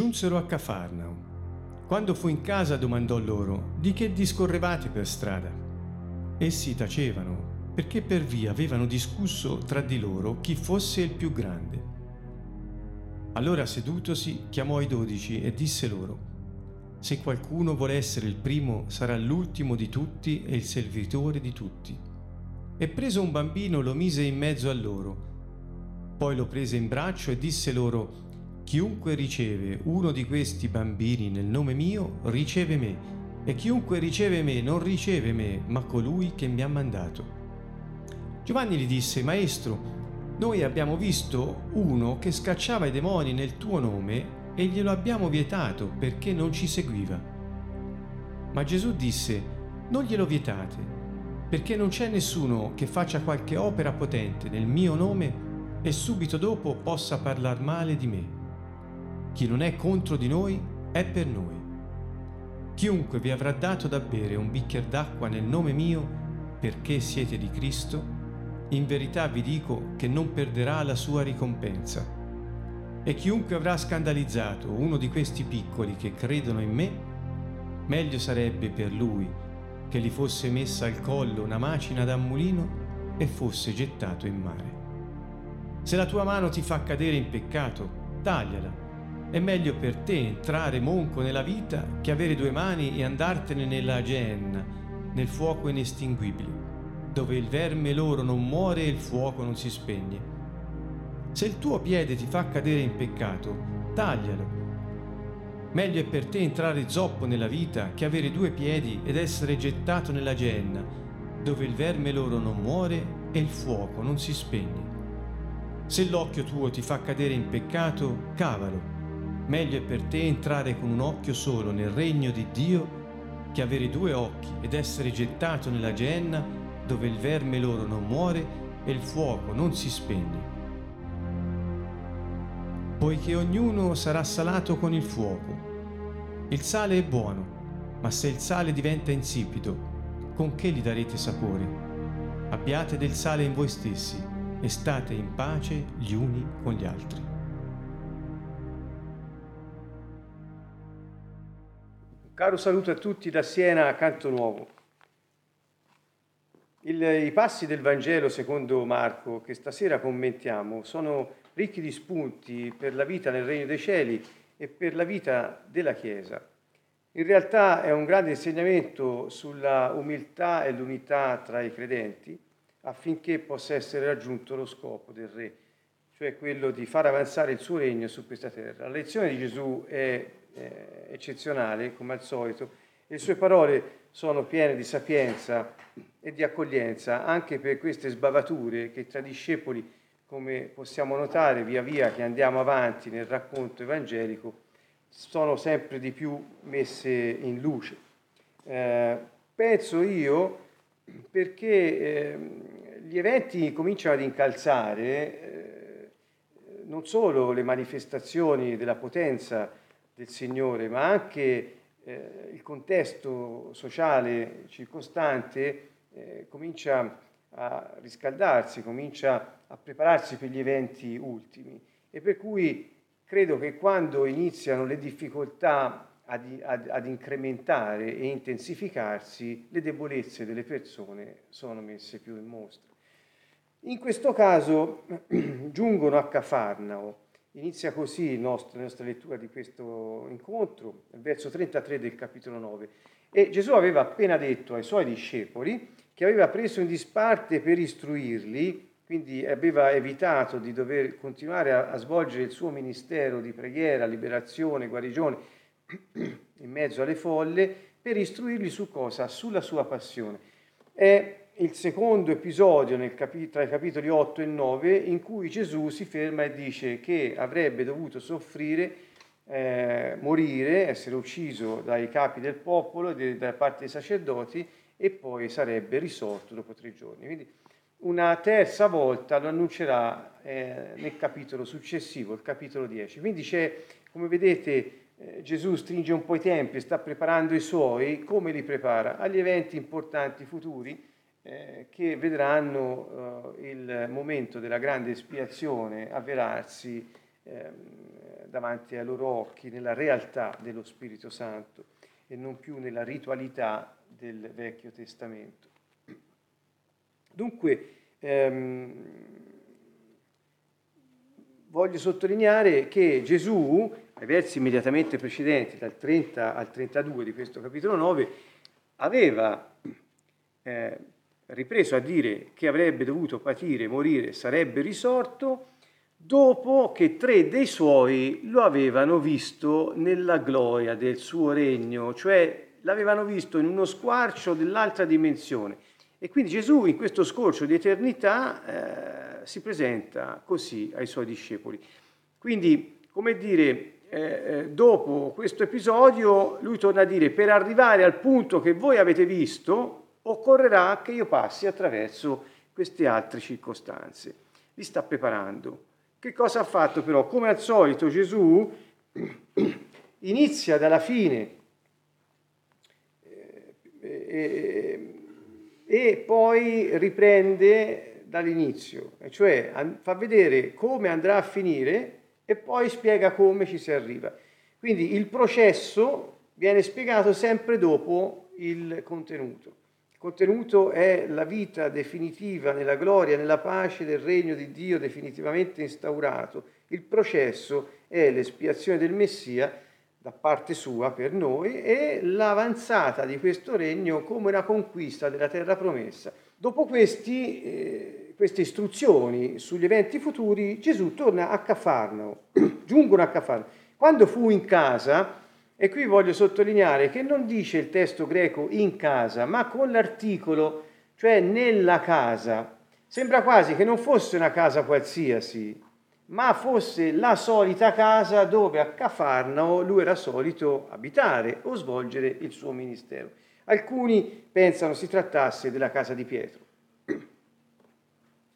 Giunsero a Cafarnao. Quando fu in casa domandò loro di che discorrevate per strada. Essi tacevano, perché per via avevano discusso tra di loro chi fosse il più grande. Allora sedutosi chiamò i dodici e disse loro, Se qualcuno vuole essere il primo sarà l'ultimo di tutti e il servitore di tutti. E preso un bambino lo mise in mezzo a loro, poi lo prese in braccio e disse loro, Chiunque riceve uno di questi bambini nel nome mio, riceve me, e chiunque riceve me non riceve me, ma colui che mi ha mandato. Giovanni gli disse, Maestro, noi abbiamo visto uno che scacciava i demoni nel tuo nome e glielo abbiamo vietato perché non ci seguiva. Ma Gesù disse, non glielo vietate, perché non c'è nessuno che faccia qualche opera potente nel mio nome e subito dopo possa parlare male di me. Chi non è contro di noi è per noi. Chiunque vi avrà dato da bere un bicchiere d'acqua nel nome mio, perché siete di Cristo, in verità vi dico che non perderà la sua ricompensa. E chiunque avrà scandalizzato uno di questi piccoli che credono in me, meglio sarebbe per lui che gli fosse messa al collo una macina da mulino e fosse gettato in mare. Se la tua mano ti fa cadere in peccato, tagliala è meglio per te entrare monco nella vita che avere due mani e andartene nella genna, nel fuoco inestinguibile, dove il verme loro non muore e il fuoco non si spegne. Se il tuo piede ti fa cadere in peccato, taglialo. Meglio è per te entrare zoppo nella vita che avere due piedi ed essere gettato nella genna, dove il verme loro non muore e il fuoco non si spegne. Se l'occhio tuo ti fa cadere in peccato, cavalo Meglio è per te entrare con un occhio solo nel regno di Dio che avere due occhi ed essere gettato nella genna dove il verme loro non muore e il fuoco non si spegne. Poiché ognuno sarà salato con il fuoco. Il sale è buono, ma se il sale diventa insipido, con che gli darete sapore? Abbiate del sale in voi stessi e state in pace gli uni con gli altri. Caro saluto a tutti da Siena a Canto Nuovo. Il, I passi del Vangelo secondo Marco che stasera commentiamo sono ricchi di spunti per la vita nel Regno dei Cieli e per la vita della Chiesa. In realtà è un grande insegnamento sulla umiltà e l'unità tra i credenti affinché possa essere raggiunto lo scopo del Re, cioè quello di far avanzare il suo regno su questa terra. La lezione di Gesù è eh, eccezionale, come al solito. Le sue parole sono piene di sapienza e di accoglienza anche per queste sbavature che tra discepoli, come possiamo notare via via che andiamo avanti nel racconto evangelico, sono sempre di più messe in luce. Eh, penso io perché eh, gli eventi cominciano ad incalzare eh, non solo le manifestazioni della potenza del Signore, ma anche eh, il contesto sociale circostante eh, comincia a riscaldarsi, comincia a prepararsi per gli eventi ultimi. E per cui credo che quando iniziano le difficoltà ad, ad, ad incrementare e intensificarsi, le debolezze delle persone sono messe più in mostra. In questo caso giungono a Cafarnao Inizia così nostro, la nostra lettura di questo incontro, verso 33 del capitolo 9. E Gesù aveva appena detto ai suoi discepoli che aveva preso in disparte per istruirli, quindi aveva evitato di dover continuare a, a svolgere il suo ministero di preghiera, liberazione, guarigione in mezzo alle folle, per istruirli su cosa? Sulla sua passione. È il secondo episodio capi- tra i capitoli 8 e 9 in cui Gesù si ferma e dice che avrebbe dovuto soffrire, eh, morire, essere ucciso dai capi del popolo, de- da parte dei sacerdoti e poi sarebbe risorto dopo tre giorni. Quindi una terza volta lo annuncerà eh, nel capitolo successivo, il capitolo 10. Quindi c'è, come vedete, eh, Gesù stringe un po' i tempi, sta preparando i suoi, come li prepara? Agli eventi importanti futuri eh, che vedranno eh, il momento della grande espiazione avverarsi eh, davanti ai loro occhi nella realtà dello Spirito Santo e non più nella ritualità del Vecchio Testamento. Dunque, ehm, voglio sottolineare che Gesù, ai versi immediatamente precedenti, dal 30 al 32 di questo capitolo 9, aveva eh, ripreso a dire che avrebbe dovuto patire, morire, sarebbe risorto, dopo che tre dei suoi lo avevano visto nella gloria del suo regno, cioè l'avevano visto in uno squarcio dell'altra dimensione. E quindi Gesù in questo scorcio di eternità eh, si presenta così ai suoi discepoli. Quindi, come dire, eh, eh, dopo questo episodio, lui torna a dire, per arrivare al punto che voi avete visto, occorrerà che io passi attraverso queste altre circostanze. Li sta preparando. Che cosa ha fatto però? Come al solito Gesù inizia dalla fine e, e poi riprende dall'inizio, cioè fa vedere come andrà a finire e poi spiega come ci si arriva. Quindi il processo viene spiegato sempre dopo il contenuto. Contenuto è la vita definitiva nella gloria, nella pace del regno di Dio definitivamente instaurato. Il processo è l'espiazione del Messia da parte sua per noi e l'avanzata di questo regno come una conquista della terra promessa. Dopo questi, eh, queste istruzioni sugli eventi futuri, Gesù torna a Cafarnao, giungono a Cafarnao. Quando fu in casa, e qui voglio sottolineare che non dice il testo greco in casa, ma con l'articolo, cioè nella casa. Sembra quasi che non fosse una casa qualsiasi, ma fosse la solita casa dove a Cafarnao lui era solito abitare o svolgere il suo ministero. Alcuni pensano si trattasse della casa di Pietro.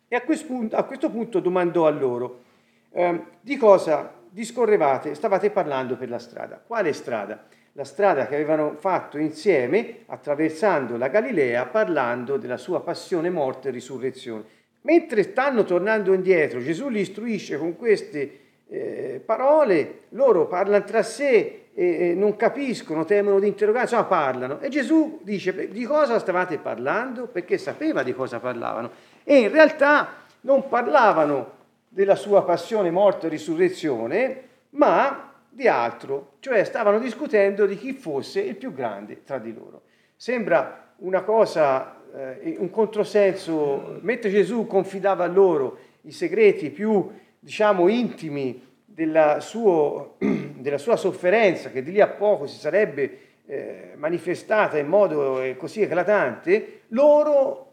E a questo punto, a questo punto domandò a loro, eh, di cosa discorrevate, stavate parlando per la strada. Quale strada? La strada che avevano fatto insieme attraversando la Galilea parlando della sua passione, morte e risurrezione. Mentre stanno tornando indietro, Gesù li istruisce con queste eh, parole, loro parlano tra sé e, e non capiscono, temono di interrogare, insomma parlano. E Gesù dice di cosa stavate parlando? Perché sapeva di cosa parlavano. E in realtà non parlavano della sua passione, morte e risurrezione, ma di altro, cioè stavano discutendo di chi fosse il più grande tra di loro. Sembra una cosa eh, un controsenso, mentre Gesù confidava a loro i segreti più, diciamo, intimi della, suo, della sua sofferenza, che di lì a poco si sarebbe eh, manifestata in modo eh, così eclatante, loro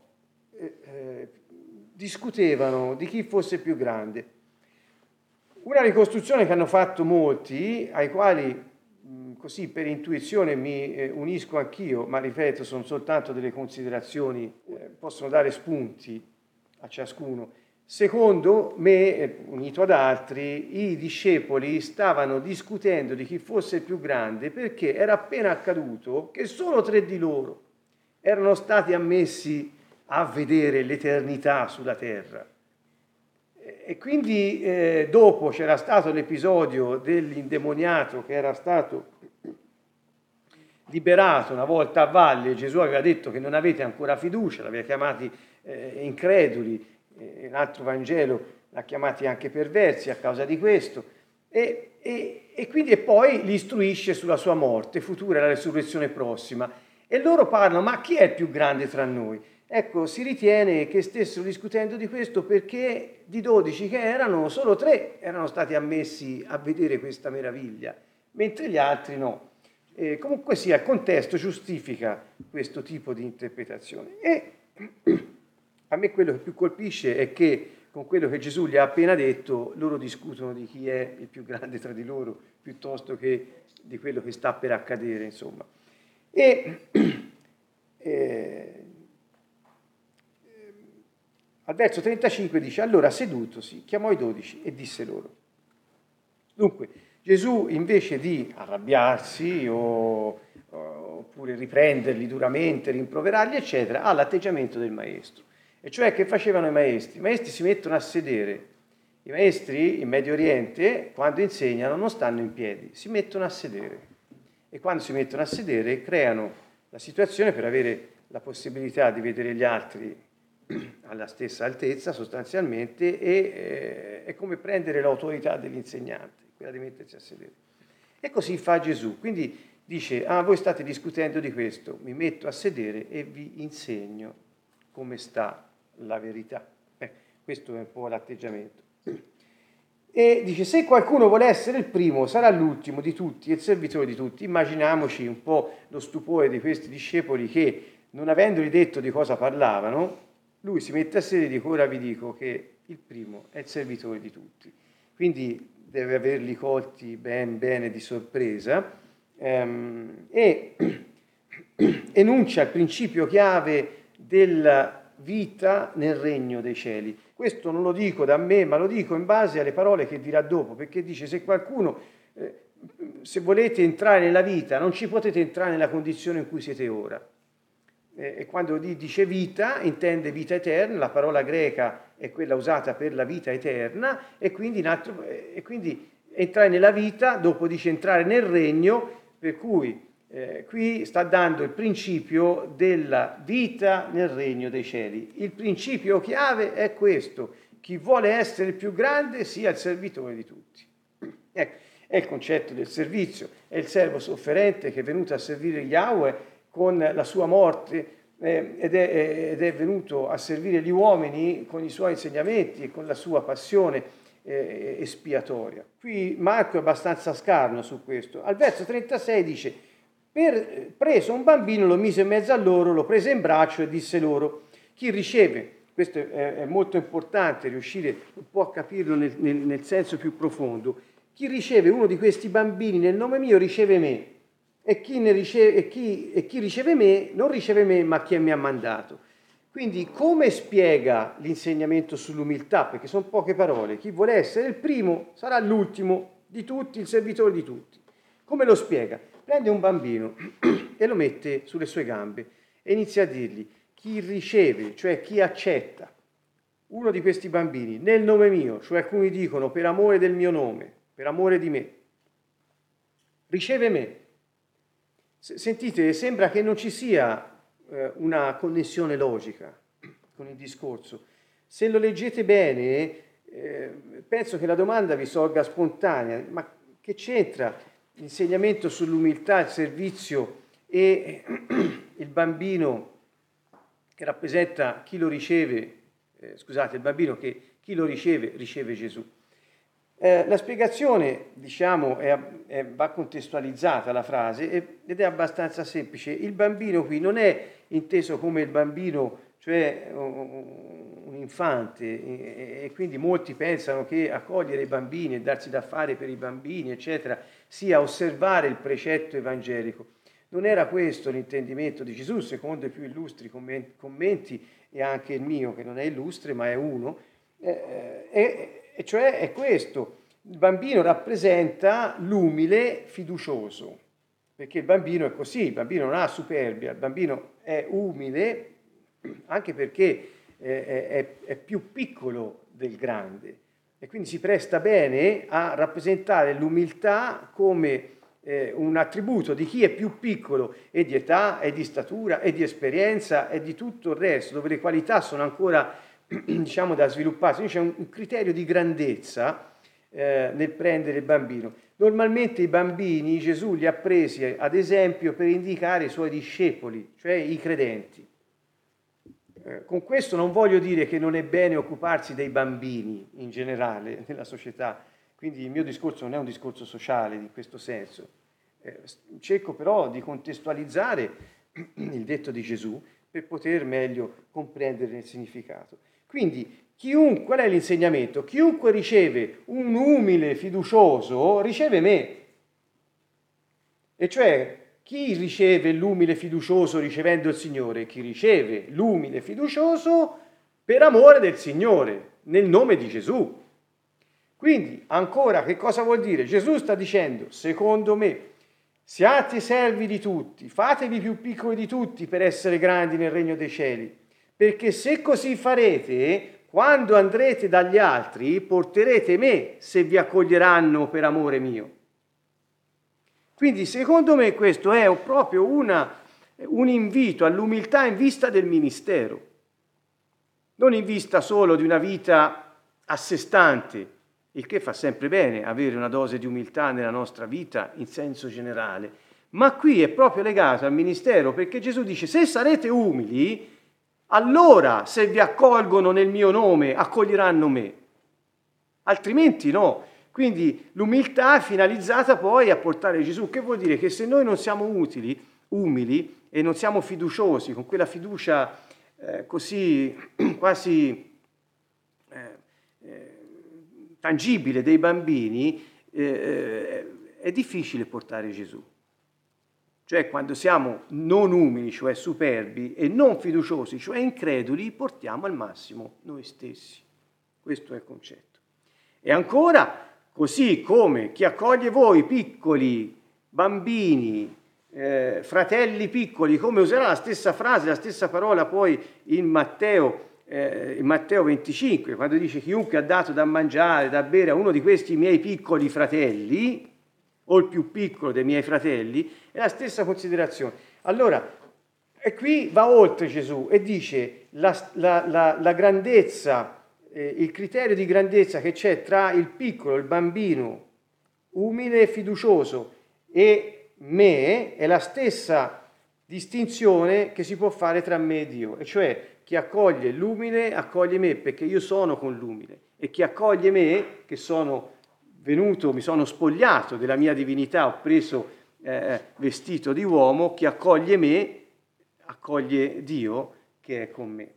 discutevano di chi fosse più grande. Una ricostruzione che hanno fatto molti, ai quali così per intuizione mi eh, unisco anch'io, ma ripeto, sono soltanto delle considerazioni, eh, possono dare spunti a ciascuno. Secondo me, eh, unito ad altri, i discepoli stavano discutendo di chi fosse più grande perché era appena accaduto che solo tre di loro erano stati ammessi a vedere l'eternità sulla terra. E quindi eh, dopo c'era stato l'episodio dell'indemoniato che era stato liberato una volta a valle, Gesù aveva detto che non avete ancora fiducia, l'aveva chiamati eh, increduli, eh, un altro Vangelo l'ha chiamati anche perversi a causa di questo, e, e, e quindi e poi li istruisce sulla sua morte futura e la resurrezione prossima. E loro parlano, ma chi è il più grande tra noi? Ecco, si ritiene che stessero discutendo di questo perché di dodici che erano, solo tre erano stati ammessi a vedere questa meraviglia, mentre gli altri no. Eh, comunque sia, il contesto giustifica questo tipo di interpretazione. E a me quello che più colpisce è che con quello che Gesù gli ha appena detto, loro discutono di chi è il più grande tra di loro, piuttosto che di quello che sta per accadere, insomma. E eh, al verso 35 dice, allora sedutosi, chiamò i dodici e disse loro. Dunque, Gesù invece di arrabbiarsi o, oppure riprenderli duramente, rimproverarli, eccetera, ha l'atteggiamento del maestro. E cioè che facevano i maestri? I maestri si mettono a sedere I maestri in Medio Oriente, quando insegnano, non stanno in piedi, si mettono a sedere. E quando si mettono a sedere, creano la situazione per avere la possibilità di vedere gli altri alla stessa altezza sostanzialmente e eh, è come prendere l'autorità dell'insegnante, quella di mettersi a sedere. E così fa Gesù. Quindi dice, ah voi state discutendo di questo, mi metto a sedere e vi insegno come sta la verità. Eh, questo è un po' l'atteggiamento. E dice, se qualcuno vuole essere il primo, sarà l'ultimo di tutti e il servitore di tutti. Immaginiamoci un po' lo stupore di questi discepoli che, non avendogli detto di cosa parlavano, lui si mette a sedere e dice, ora vi dico che il primo è il servitore di tutti. Quindi deve averli colti ben bene di sorpresa ehm, e enuncia il principio chiave della vita nel regno dei cieli. Questo non lo dico da me, ma lo dico in base alle parole che dirà dopo, perché dice se qualcuno, eh, se volete entrare nella vita, non ci potete entrare nella condizione in cui siete ora. Eh, e quando dice vita, intende vita eterna, la parola greca è quella usata per la vita eterna, e quindi, altro, eh, e quindi entrare nella vita, dopo dice entrare nel regno, per cui eh, qui sta dando il principio della vita nel regno dei cieli. Il principio chiave è questo, chi vuole essere il più grande sia il servitore di tutti. Ecco, è il concetto del servizio, è il servo sofferente che è venuto a servire Yahweh con la sua morte eh, ed, è, ed, è, venuto a servire gli uomini con i suoi insegnamenti e con la sua passione eh, espiatoria. Qui Marco è abbastanza scarno su questo. Al verso 36 dice per, preso un bambino, lo mise in mezzo a loro, lo prese in braccio e disse loro, chi riceve, questo è, molto importante riuscire un po' a capirlo nel, nel, nel senso più profondo, chi riceve uno di questi bambini nel nome mio riceve me e chi, riceve, e, chi, e chi, riceve me non riceve me ma chi mi ha mandato. Quindi come spiega l'insegnamento sull'umiltà? Perché sono poche parole. Chi vuole essere il primo sarà l'ultimo di tutti, il servitore di tutti. Come lo spiega? prende un bambino e lo mette sulle sue gambe e inizia a dirgli chi riceve, cioè chi accetta uno di questi bambini nel nome mio, cioè alcuni dicono per amore del mio nome, per amore di me, riceve me. Sentite, sembra che non ci sia eh, una connessione logica con il discorso. Se lo leggete bene, eh, penso che la domanda vi sorga spontanea, ma che c'entra l'insegnamento sull'umiltà, il servizio e il bambino che rappresenta chi lo riceve, eh, scusate, il bambino che chi lo riceve riceve Gesù. Eh, la spiegazione, diciamo, è, è, va contestualizzata la frase ed è abbastanza semplice. Il bambino qui non è inteso come il bambino, cioè un infante, e, quindi molti pensano che accogliere i bambini e darsi da fare per i bambini, eccetera, sia osservare il precetto evangelico. Non era questo l'intendimento di Gesù, secondo i più illustri commenti e anche il mio, che non è illustre ma è uno, eh, eh, e cioè è questo. Il bambino rappresenta l'umile fiducioso, perché il bambino è così, il bambino non ha superbia, il bambino è umile anche perché eh, è, è più piccolo del grande e quindi si presta bene a rappresentare l'umiltà come eh, un attributo di chi è più piccolo e di età e di statura e di esperienza e di tutto il resto, dove le qualità sono ancora diciamo da sviluppare. Quindi c'è un, un criterio di grandezza eh, nel prendere il bambino. Normalmente i bambini Gesù li ha presi ad esempio per indicare i suoi discepoli, cioè i credenti. Eh, con questo non voglio dire che non è bene occuparsi dei bambini in generale nella società, quindi il mio discorso non è un discorso sociale in questo senso. Eh, cerco però di contestualizzare il detto di Gesù per poter meglio comprendere il significato. Quindi, chiunque, qual è l'insegnamento? Chiunque riceve un umile fiducioso riceve me. E cioè chi riceve l'umile fiducioso ricevendo il Signore? Chi riceve l'umile fiducioso per amore del Signore, nel nome di Gesù. Quindi, ancora, che cosa vuol dire? Gesù sta dicendo, secondo me, siate servi di tutti, fatevi più piccoli di tutti per essere grandi nel regno dei cieli, perché se così farete, quando andrete dagli altri porterete me se vi accoglieranno per amore mio. Quindi secondo me questo è proprio una, un invito all'umiltà in vista del ministero, non in vista solo di una vita a sé stante, il che fa sempre bene avere una dose di umiltà nella nostra vita in senso generale, ma qui è proprio legato al ministero perché Gesù dice se sarete umili, allora se vi accolgono nel mio nome, accoglieranno me, altrimenti no. Quindi l'umiltà è finalizzata poi a portare Gesù, che vuol dire che se noi non siamo utili, umili e non siamo fiduciosi, con quella fiducia eh, così quasi eh, eh, tangibile dei bambini, eh, eh, è difficile portare Gesù. Cioè quando siamo non umili, cioè superbi, e non fiduciosi, cioè increduli, portiamo al massimo noi stessi. Questo è il concetto. E ancora, così come chi accoglie voi piccoli bambini, eh, fratelli piccoli, come userà la stessa frase, la stessa parola poi in Matteo eh, in Matteo 25, quando dice chiunque ha dato da mangiare, da bere a uno di questi miei piccoli fratelli, o il più piccolo dei miei fratelli, è la stessa considerazione. Allora, e qui va oltre Gesù e dice la, la, la, la grandezza, eh, il criterio di grandezza che c'è tra il piccolo, il bambino, umile e fiducioso, e me, è la stessa distinzione che si può fare tra me e Dio, e cioè chi accoglie l'umile accoglie me perché io sono con l'umile e chi accoglie me, che sono venuto, mi sono spogliato della mia divinità, ho preso eh, vestito di uomo, chi accoglie me accoglie Dio che è con me.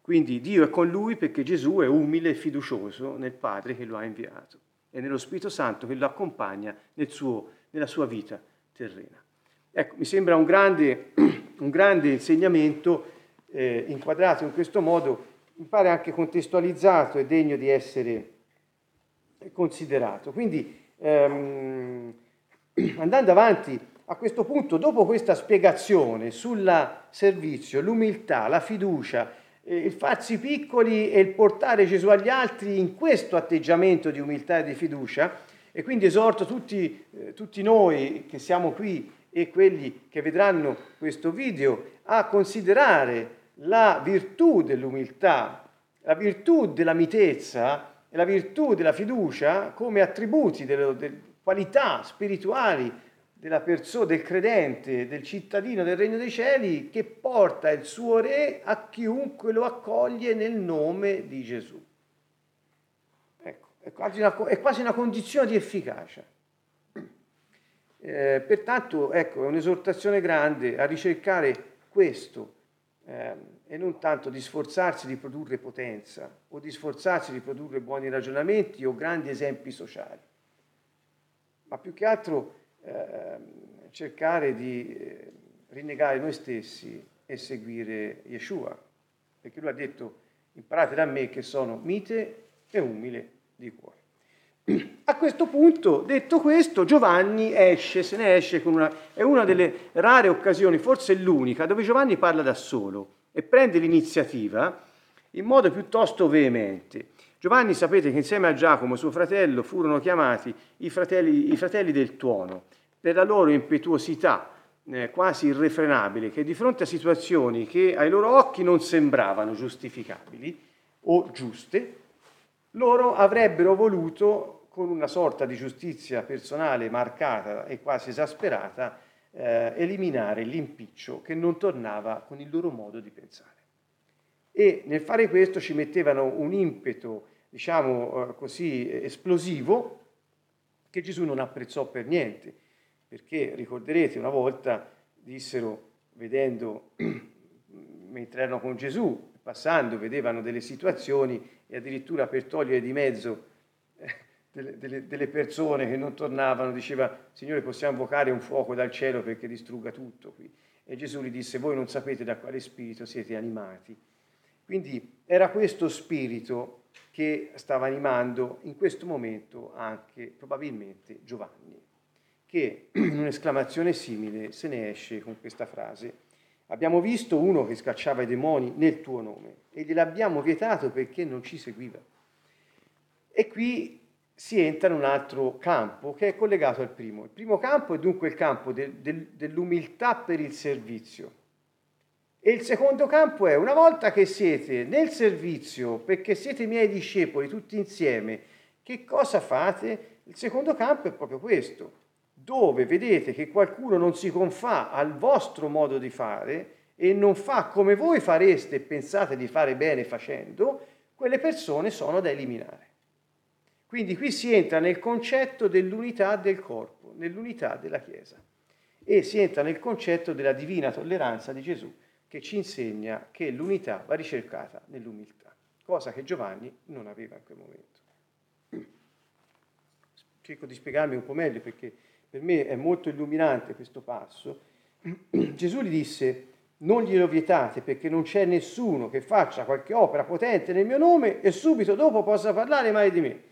Quindi Dio è con lui perché Gesù è umile e fiducioso nel Padre che lo ha inviato e nello Spirito Santo che lo accompagna nel suo, nella sua vita terrena. Ecco, mi sembra un grande, un grande insegnamento eh, inquadrato in questo modo, mi pare anche contestualizzato e degno di essere considerato. Quindi, ehm, andando avanti, a questo punto, dopo questa spiegazione sul servizio, l'umiltà, la fiducia, eh, il farsi piccoli e il portare Gesù agli altri in questo atteggiamento di umiltà e di fiducia, e quindi esorto tutti, eh, tutti noi che siamo qui e quelli che vedranno questo video a considerare la virtù dell'umiltà, la virtù della mitezza e la virtù della fiducia come attributi delle, delle qualità spirituali della persona, del credente, del cittadino del regno dei cieli che porta il suo re a chiunque lo accoglie nel nome di Gesù. Ecco, è quasi una, è quasi una condizione di efficacia. Eh, pertanto, ecco, è un'esortazione grande a ricercare questo eh, e non tanto di sforzarsi di produrre potenza o di sforzarsi di produrre buoni ragionamenti o grandi esempi sociali, ma più che altro eh, cercare di eh, rinnegare noi stessi e seguire Yeshua, perché lui ha detto imparate da me che sono mite e umile di cuore. A questo punto, detto questo, Giovanni esce, se ne esce con una... è una delle rare occasioni, forse l'unica, dove Giovanni parla da solo e prende l'iniziativa in modo piuttosto veemente. Giovanni sapete che insieme a Giacomo, suo fratello, furono chiamati i fratelli, i fratelli del tuono per la loro impetuosità eh, quasi irrefrenabile, che di fronte a situazioni che ai loro occhi non sembravano giustificabili o giuste, loro avrebbero voluto, con una sorta di giustizia personale marcata e quasi esasperata, eh, eliminare l'impiccio che non tornava con il loro modo di pensare. E nel fare questo ci mettevano un impeto, diciamo eh, così, esplosivo, che Gesù non apprezzò per niente, perché ricorderete una volta dissero, vedendo, mentre erano con Gesù, passando, vedevano delle situazioni e addirittura per togliere di mezzo delle, delle, delle, persone che non tornavano, diceva, Signore possiamo invocare un fuoco dal cielo perché distrugga tutto qui. E Gesù gli disse, voi non sapete da quale spirito siete animati. Quindi era questo spirito che stava animando in questo momento anche probabilmente Giovanni, che in un'esclamazione simile se ne esce con questa frase Abbiamo visto uno che scacciava i demoni nel tuo nome e gliel'abbiamo vietato perché non ci seguiva. E qui si entra in un altro campo che è collegato al primo. Il primo campo è dunque il campo de, de, dell'umiltà per il servizio. E il secondo campo è una volta che siete nel servizio, perché siete miei discepoli tutti insieme, che cosa fate? Il secondo campo è proprio questo, dove vedete che qualcuno non si confà al vostro modo di fare e non fa come voi fareste e pensate di fare bene facendo, quelle persone sono da eliminare. Quindi qui si entra nel concetto dell'unità del corpo, nell'unità della Chiesa e si entra nel concetto della divina tolleranza di Gesù che ci insegna che l'unità va ricercata nell'umiltà, cosa che Giovanni non aveva in quel momento. Cerco di spiegarmi un po' meglio perché per me è molto illuminante questo passo. Gesù gli disse, non glielo vietate perché non c'è nessuno che faccia qualche opera potente nel mio nome e subito dopo possa parlare mai di me.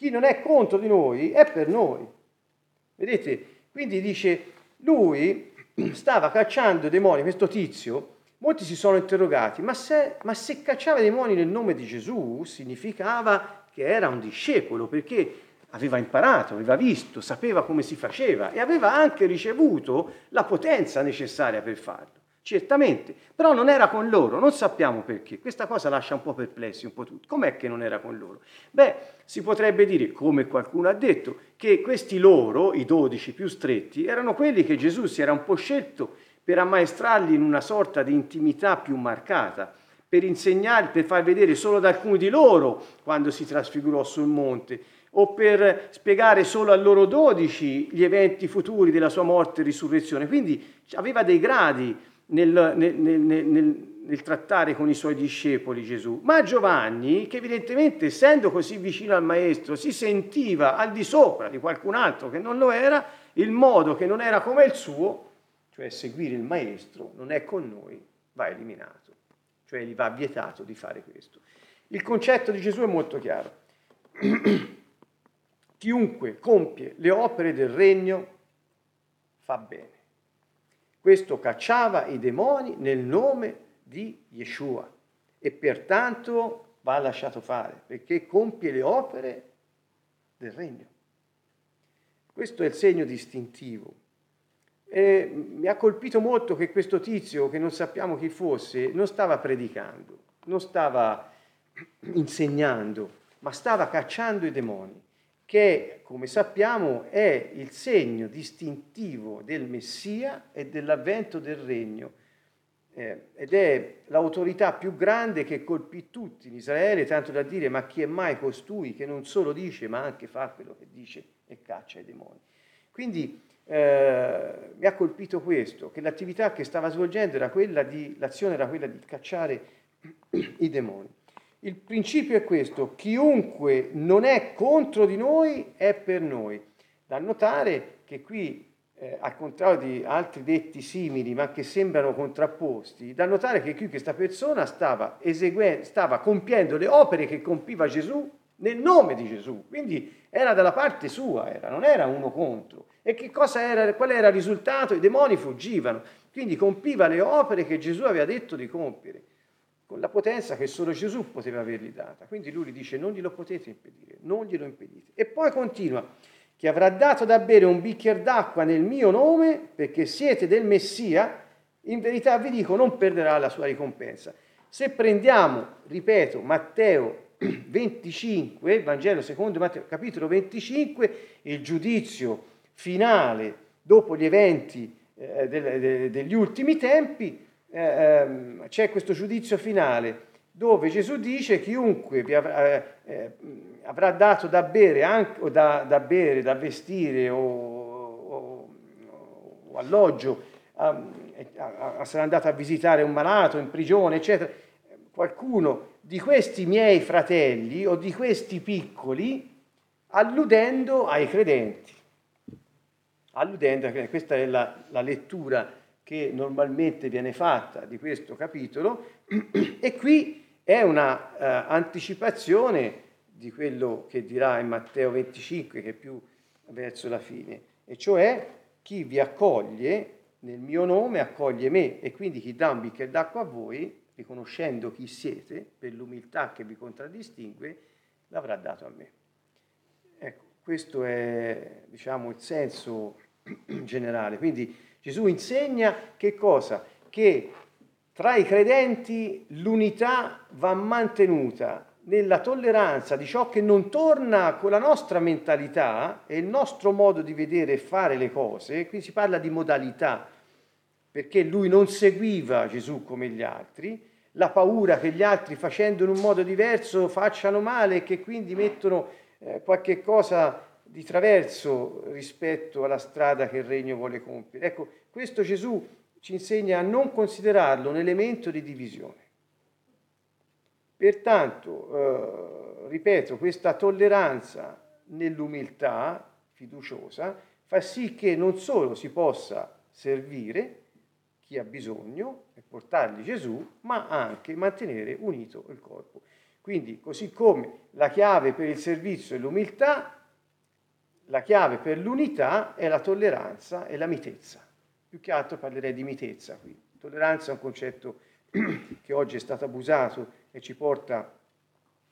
Chi non è contro di noi è per noi. Vedete? Quindi dice, lui stava cacciando i demoni, questo tizio, molti si sono interrogati, ma se, ma se cacciava i demoni nel nome di Gesù significava che era un discepolo, perché aveva imparato, aveva visto, sapeva come si faceva e aveva anche ricevuto la potenza necessaria per farlo certamente, però non era con loro, non sappiamo perché. Questa cosa lascia un po' perplessi, un po' tutti. Com'è che non era con loro? Beh, si potrebbe dire, come qualcuno ha detto, che questi loro, i dodici più stretti, erano quelli che Gesù si era un po' scelto per ammaestrarli in una sorta di intimità più marcata, per insegnare, per far vedere solo ad alcuni di loro quando si trasfigurò sul monte, o per spiegare solo a loro dodici gli eventi futuri della sua morte e risurrezione. Quindi aveva dei gradi nel, nel, nel, nel, trattare con i suoi discepoli Gesù, ma Giovanni, che evidentemente essendo così vicino al Maestro, si sentiva al di sopra di qualcun altro che non lo era, il modo che non era come il suo, cioè seguire il Maestro, non è con noi, va eliminato, cioè gli va vietato di fare questo. Il concetto di Gesù è molto chiaro. Chiunque compie le opere del regno fa bene. Questo cacciava i demoni nel nome di Yeshua e pertanto va lasciato fare perché compie le opere del regno. Questo è il segno distintivo. E mi ha colpito molto che questo tizio, che non sappiamo chi fosse, non stava predicando, non stava insegnando, ma stava cacciando i demoni che come sappiamo è il segno distintivo del Messia e dell'avvento del regno eh, ed è l'autorità più grande che colpì tutti in Israele, tanto da dire ma chi è mai costui che non solo dice ma anche fa quello che dice e caccia i demoni. Quindi eh, mi ha colpito questo, che l'attività che stava svolgendo era quella di, l'azione era quella di cacciare i demoni. Il principio è questo, chiunque non è contro di noi è per noi. Da notare che qui, eh, al contrario di altri detti simili, ma che sembrano contrapposti, da notare che qui questa persona stava, eseguendo, stava compiendo le opere che compiva Gesù nel nome di Gesù, quindi era dalla parte sua, era, non era uno contro. E che cosa era, qual era il risultato? I demoni fuggivano, quindi compiva le opere che Gesù aveva detto di compiere con la potenza che solo Gesù poteva avergli data. Quindi lui gli dice non glielo potete impedire, non glielo impedite. E poi continua, che avrà dato da bere un bicchiere d'acqua nel mio nome, perché siete del Messia, in verità vi dico non perderà la sua ricompensa. Se prendiamo, ripeto, Matteo 25, Vangelo secondo Matteo, capitolo 25, il giudizio finale dopo gli eventi eh, de, de, degli ultimi tempi, eh, ehm, c'è questo giudizio finale dove Gesù dice chiunque vi avrà, eh, eh, avrà dato da bere, anche, o da, da, bere, da vestire o, o, o alloggio, um, sarà andato a visitare un malato in prigione, eccetera, qualcuno di questi miei fratelli o di questi piccoli alludendo ai credenti. Alludendo ai credenti. Questa è la, la lettura che normalmente viene fatta di questo capitolo e qui è una uh, anticipazione di quello che dirà in Matteo 25 che è più verso la fine, e cioè chi vi accoglie nel mio nome accoglie me e quindi chi dà un bicchiere d'acqua a voi, riconoscendo chi siete, per l'umiltà che vi contraddistingue, l'avrà dato a me. Ecco, questo è diciamo, il senso generale. Quindi Gesù insegna che cosa? Che tra i credenti l'unità va mantenuta nella tolleranza di ciò che non torna con la nostra mentalità e il nostro modo di vedere e fare le cose, qui si parla di modalità, perché lui non seguiva Gesù come gli altri, la paura che gli altri facendo in un modo diverso facciano male e che quindi mettono eh, qualche cosa di traverso rispetto alla strada che il regno vuole compiere. Ecco, questo Gesù ci insegna a non considerarlo un elemento di divisione. Pertanto, eh, ripeto, questa tolleranza nell'umiltà fiduciosa fa sì che non solo si possa servire chi ha bisogno e portargli Gesù, ma anche mantenere unito il corpo. Quindi, così come la chiave per il servizio è l'umiltà, la chiave per l'unità è la tolleranza e la mitezza. Più che altro parlerei di mitezza qui. Tolleranza è un concetto che oggi è stato abusato e ci porta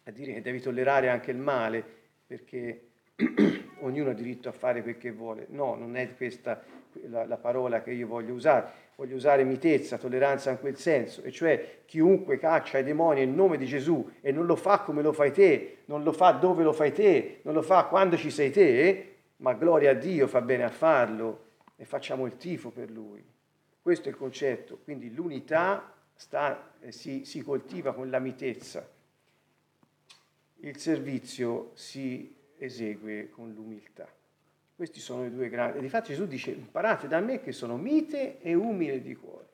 a dire che devi tollerare anche il male perché ognuno ha diritto a fare quel che vuole. No, non è questa la, la, parola che io voglio usare. Voglio usare mitezza, tolleranza in quel senso, e cioè chiunque caccia i demoni in nome di Gesù e non lo fa come lo fai te, non lo fa dove lo fai te, non lo fa quando ci sei te, ma gloria a Dio fa bene a farlo e facciamo il tifo per lui. Questo è il concetto, quindi l'unità sta, eh, si, si coltiva con la mitezza, il servizio si esegue con l'umiltà. Questi sono i due grandi. E difatti Gesù dice, imparate da me che sono mite e umile di cuore.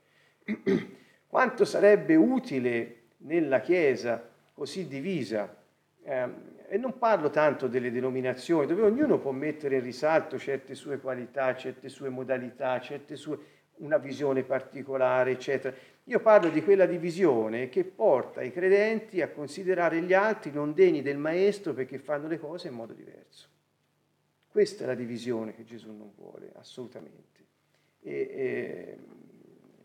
Quanto sarebbe utile nella Chiesa così divisa, eh, e non parlo tanto delle denominazioni, dove ognuno può mettere in risalto certe sue qualità, certe sue modalità, certe sue, una visione particolare, eccetera. Io parlo di quella divisione che porta i credenti a considerare gli altri non degni del Maestro perché fanno le cose in modo diverso. Questa è la divisione che Gesù non vuole, assolutamente, e, e,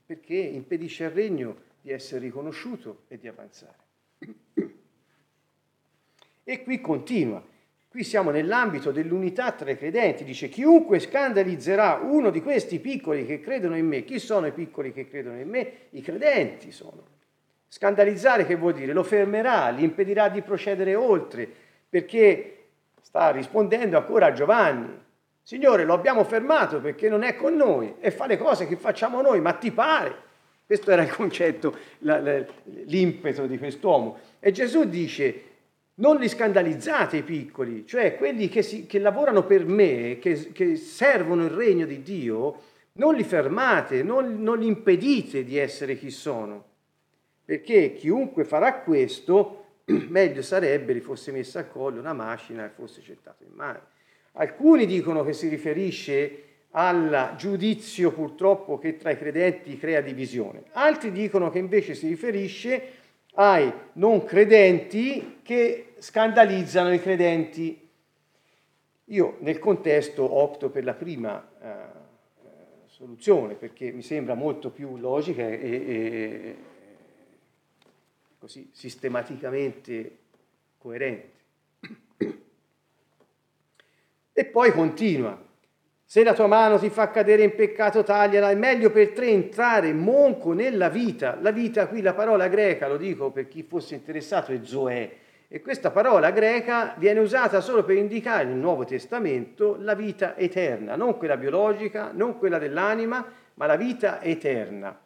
perché impedisce al regno di essere riconosciuto e di avanzare. E qui continua, Qui siamo nell'ambito dell'unità tra i credenti, dice chiunque scandalizzerà uno di questi piccoli che credono in me, chi sono i piccoli che credono in me? I credenti sono. Scandalizzare che vuol dire? Lo fermerà, gli impedirà di procedere oltre, perché sta rispondendo ancora a Giovanni. Signore, lo abbiamo fermato perché non è con noi e fa le cose che facciamo noi, ma ti pare? Questo era il concetto, l'impeto di quest'uomo. E Gesù dice, non li scandalizzate i piccoli, cioè quelli che, si, che lavorano per me, che, che, servono il regno di Dio, non li fermate, non, non li impedite di essere chi sono, perché chiunque farà questo, meglio sarebbe gli fosse messa al collo una macina e fosse gettato in mare. Alcuni dicono che si riferisce al giudizio purtroppo che tra i credenti crea divisione, altri dicono che invece si riferisce ai non credenti che scandalizzano i credenti. Io nel contesto opto per la prima eh, soluzione perché mi sembra molto più logica e, e così sistematicamente coerente. E poi continua. Se la tua mano ti fa cadere in peccato, tagliala. È meglio per te entrare monco nella vita. La vita, qui la parola greca, lo dico per chi fosse interessato, è zoè. E questa parola greca viene usata solo per indicare nel Nuovo Testamento la vita eterna, non quella biologica, non quella dell'anima, ma la vita eterna,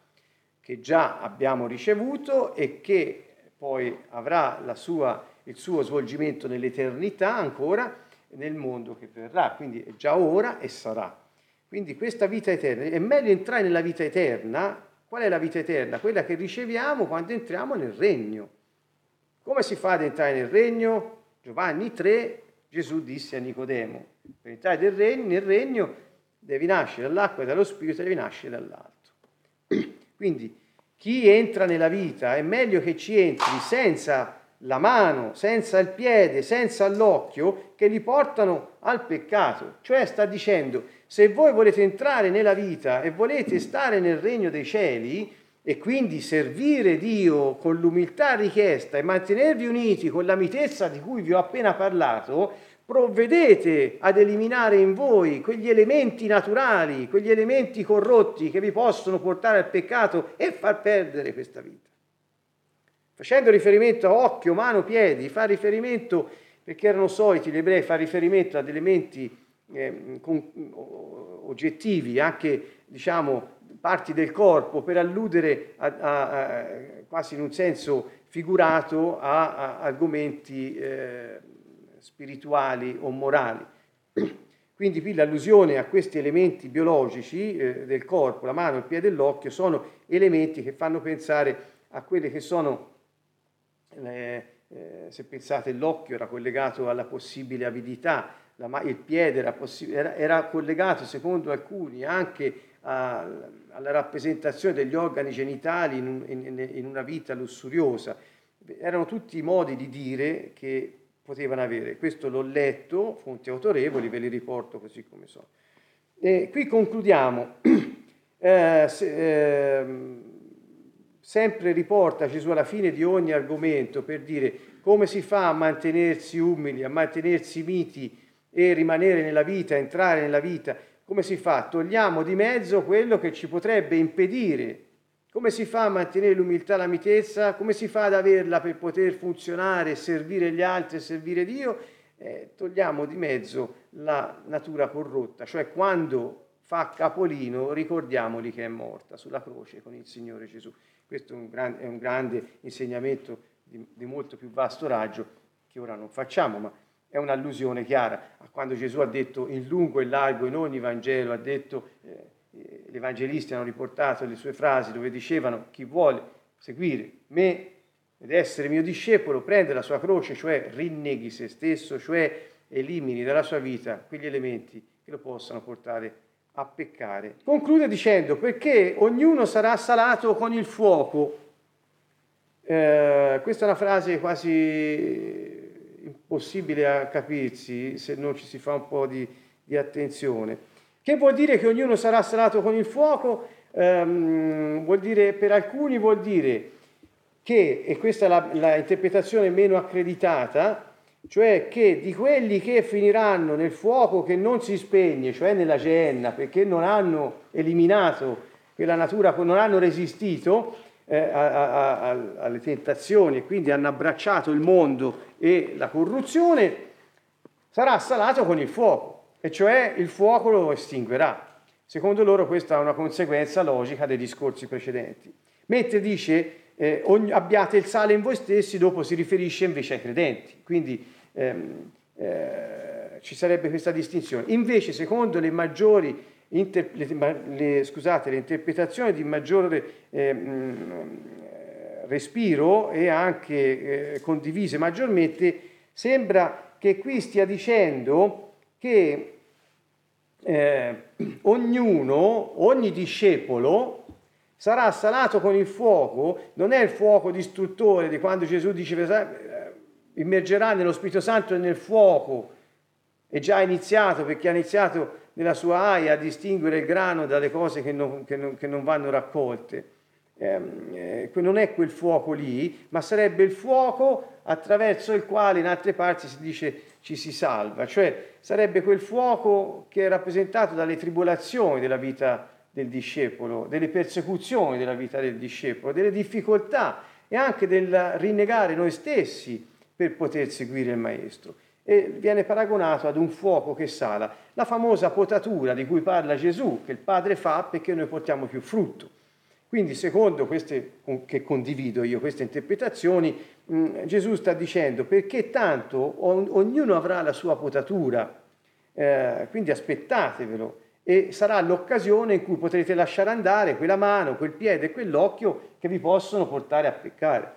che già abbiamo ricevuto e che poi avrà sua, il suo svolgimento nell'eternità ancora nel mondo che verrà, quindi è già ora e sarà. Quindi questa vita eterna, è meglio entrare nella vita eterna. Qual è la vita eterna? Quella che riceviamo quando entriamo nel regno. Come si fa ad entrare nel regno? Giovanni 3, Gesù disse a Nicodemo, per entrare nel regno, nel regno devi nascere dall'acqua e dallo spirito, devi nascere dall'alto. Quindi chi entra nella vita è meglio che ci entri senza la mano, senza il piede, senza l'occhio, che li portano al peccato. Cioè sta dicendo, Se voi volete entrare nella vita e volete stare nel regno dei cieli e quindi servire Dio con l'umiltà richiesta e mantenervi uniti con la mitezza di cui vi ho appena parlato, provvedete ad eliminare in voi quegli elementi naturali, quegli elementi corrotti che vi possono portare al peccato e far perdere questa vita. Facendo riferimento a occhio, mano, piedi, fa riferimento, perché erano soliti gli ebrei, fa riferimento ad elementi eh, con, oggettivi, anche diciamo parti del corpo, per alludere a, a, a, quasi in un senso figurato a, argomenti eh, spirituali o morali. Quindi qui l'allusione a questi elementi biologici eh, del corpo, la mano, il piede e l'occhio, sono elementi che fanno pensare a quelle che sono, eh, eh, se pensate l'occhio era collegato alla possibile avidità, la, il piede era, era, era, collegato secondo alcuni anche a, alla rappresentazione degli organi genitali in, in, in una vita lussuriosa. Erano tutti modi di dire che potevano avere. Questo l'ho letto, fonti autorevoli, ve li riporto così come sono. E qui concludiamo. Eh, se, eh, sempre riporta Gesù alla fine di ogni argomento per dire come si fa a mantenersi umili, a mantenersi miti e rimanere nella vita, entrare nella vita. Come si fa? Togliamo di mezzo quello che ci potrebbe impedire come si fa a mantenere l'umiltà e la mitezza? Come si fa ad averla per poter funzionare, servire gli altri e servire Dio? Eh, togliamo di mezzo la natura corrotta, cioè quando fa capolino ricordiamoli che è morta sulla croce con il Signore Gesù. Questo è un, gran, è un grande insegnamento di, di, molto più vasto raggio che ora non facciamo, ma è un'allusione chiara a quando Gesù ha detto in lungo e largo in ogni Vangelo, ha detto... Eh, gli evangelisti hanno riportato le sue frasi dove dicevano chi vuole seguire me ed essere mio discepolo prende la sua croce, cioè rinneghi se stesso, cioè elimini dalla sua vita quegli elementi che lo possano portare a peccare. Conclude dicendo perché ognuno sarà salato con il fuoco. Eh, questa è una frase quasi impossibile a capirsi se non ci si fa un po' di, di attenzione. Che vuol dire che ognuno sarà salato con il fuoco? Um, vuol dire, per alcuni vuol dire che, e questa è la, la interpretazione meno accreditata, cioè che di quelli che finiranno nel fuoco che non si spegne, cioè nella genna, perché non hanno eliminato quella natura, non hanno resistito eh, a, a, a, alle tentazioni e quindi hanno abbracciato il mondo e la corruzione, sarà salato con il fuoco e cioè il fuoco lo estinguerà. Secondo loro questa è una conseguenza logica dei discorsi precedenti. Mentre dice eh, ogni, abbiate il sale in voi stessi, dopo si riferisce invece ai credenti. Quindi ehm, eh, ci sarebbe questa distinzione. Invece, secondo le maggiori inter, le, le, scusate, le interpretazioni di maggiore ehm, respiro e anche eh, condivise maggiormente, sembra che qui stia dicendo che eh, ognuno, ogni discepolo sarà salato con il fuoco, non è il fuoco distruttore di quando Gesù dice eh, immergerà nello Spirito Santo e nel fuoco, è già iniziato perché ha iniziato nella sua aia a distinguere il grano dalle cose che non, che non, che non vanno raccolte. Ehm, eh, non è quel fuoco lì, ma sarebbe il fuoco attraverso il quale in altre parti si dice ci si salva, cioè sarebbe quel fuoco che è rappresentato dalle tribolazioni della vita del discepolo, delle persecuzioni della vita del discepolo, delle difficoltà e anche del rinnegare noi stessi per poter seguire il Maestro. E viene paragonato ad un fuoco che sala, la famosa potatura di cui parla Gesù, che il Padre fa perché noi portiamo più frutto. Quindi, secondo queste che condivido io, queste interpretazioni, Gesù sta dicendo perché tanto ognuno avrà la sua potatura, eh, quindi aspettatevelo e sarà l'occasione in cui potrete lasciare andare quella mano, quel piede, quell'occhio che vi possono portare a peccare.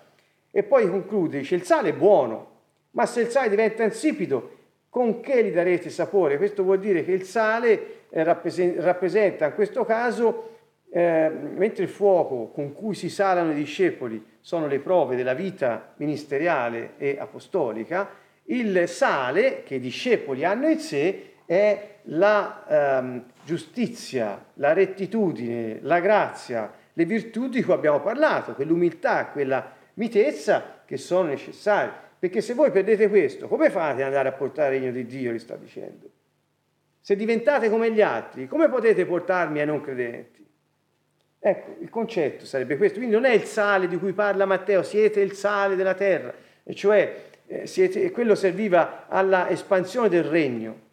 E poi conclude, dice, il sale è buono, ma se il sale diventa insipido, con che gli darete sapore? Questo vuol dire che il sale eh, rappresenta in questo caso eh, mentre il fuoco con cui si salano i discepoli sono le prove della vita ministeriale e apostolica, il sale che i discepoli hanno in sé è la ehm, giustizia, la rettitudine, la grazia, le virtù di cui abbiamo parlato, quell'umiltà, quella mitezza che sono necessarie. Perché se voi perdete questo, come fate ad andare a portare il regno di Dio, gli sta dicendo? Se diventate come gli altri, come potete portarmi ai non credenti? Ecco, il concetto sarebbe questo. Quindi non è il sale di cui parla Matteo, siete il sale della terra, e cioè eh, siete, quello serviva alla espansione del regno.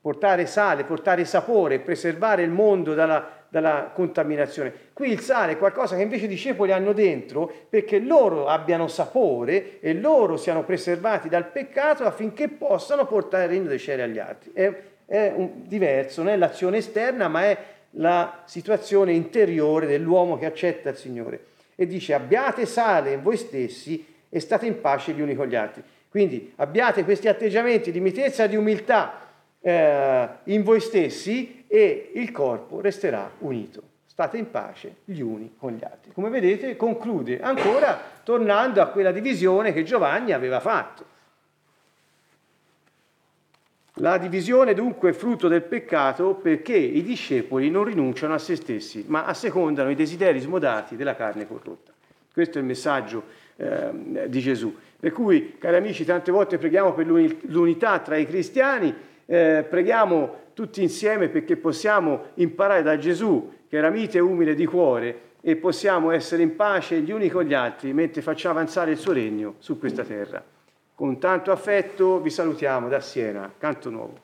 Portare sale, portare sapore, preservare il mondo dalla, dalla contaminazione. Qui il sale è qualcosa che invece i discepoli hanno dentro perché loro abbiano sapore e loro siano preservati dal peccato affinché possano portare il regno dei cieli agli altri. È, è un, diverso, non è l'azione esterna, ma è la situazione interiore dell'uomo che accetta il Signore. E dice abbiate sale in voi stessi e state in pace gli uni con gli altri. Quindi abbiate questi atteggiamenti di mitezza e di umiltà eh, in voi stessi e il corpo resterà unito. State in pace gli uni con gli altri. Come vedete conclude ancora tornando a quella divisione che Giovanni aveva fatto. La divisione dunque è frutto del peccato perché i discepoli non rinunciano a se stessi, ma assecondano i desideri smodati della carne corrotta. Questo è il messaggio eh, di Gesù. Per cui, cari amici, tante volte preghiamo per l'unità tra i cristiani, eh, preghiamo tutti insieme perché possiamo imparare da Gesù, che era mite e umile di cuore, e possiamo essere in pace gli uni con gli altri mentre facciamo avanzare il suo regno su questa terra. Con tanto affetto vi salutiamo da Siena, Canto Nuovo.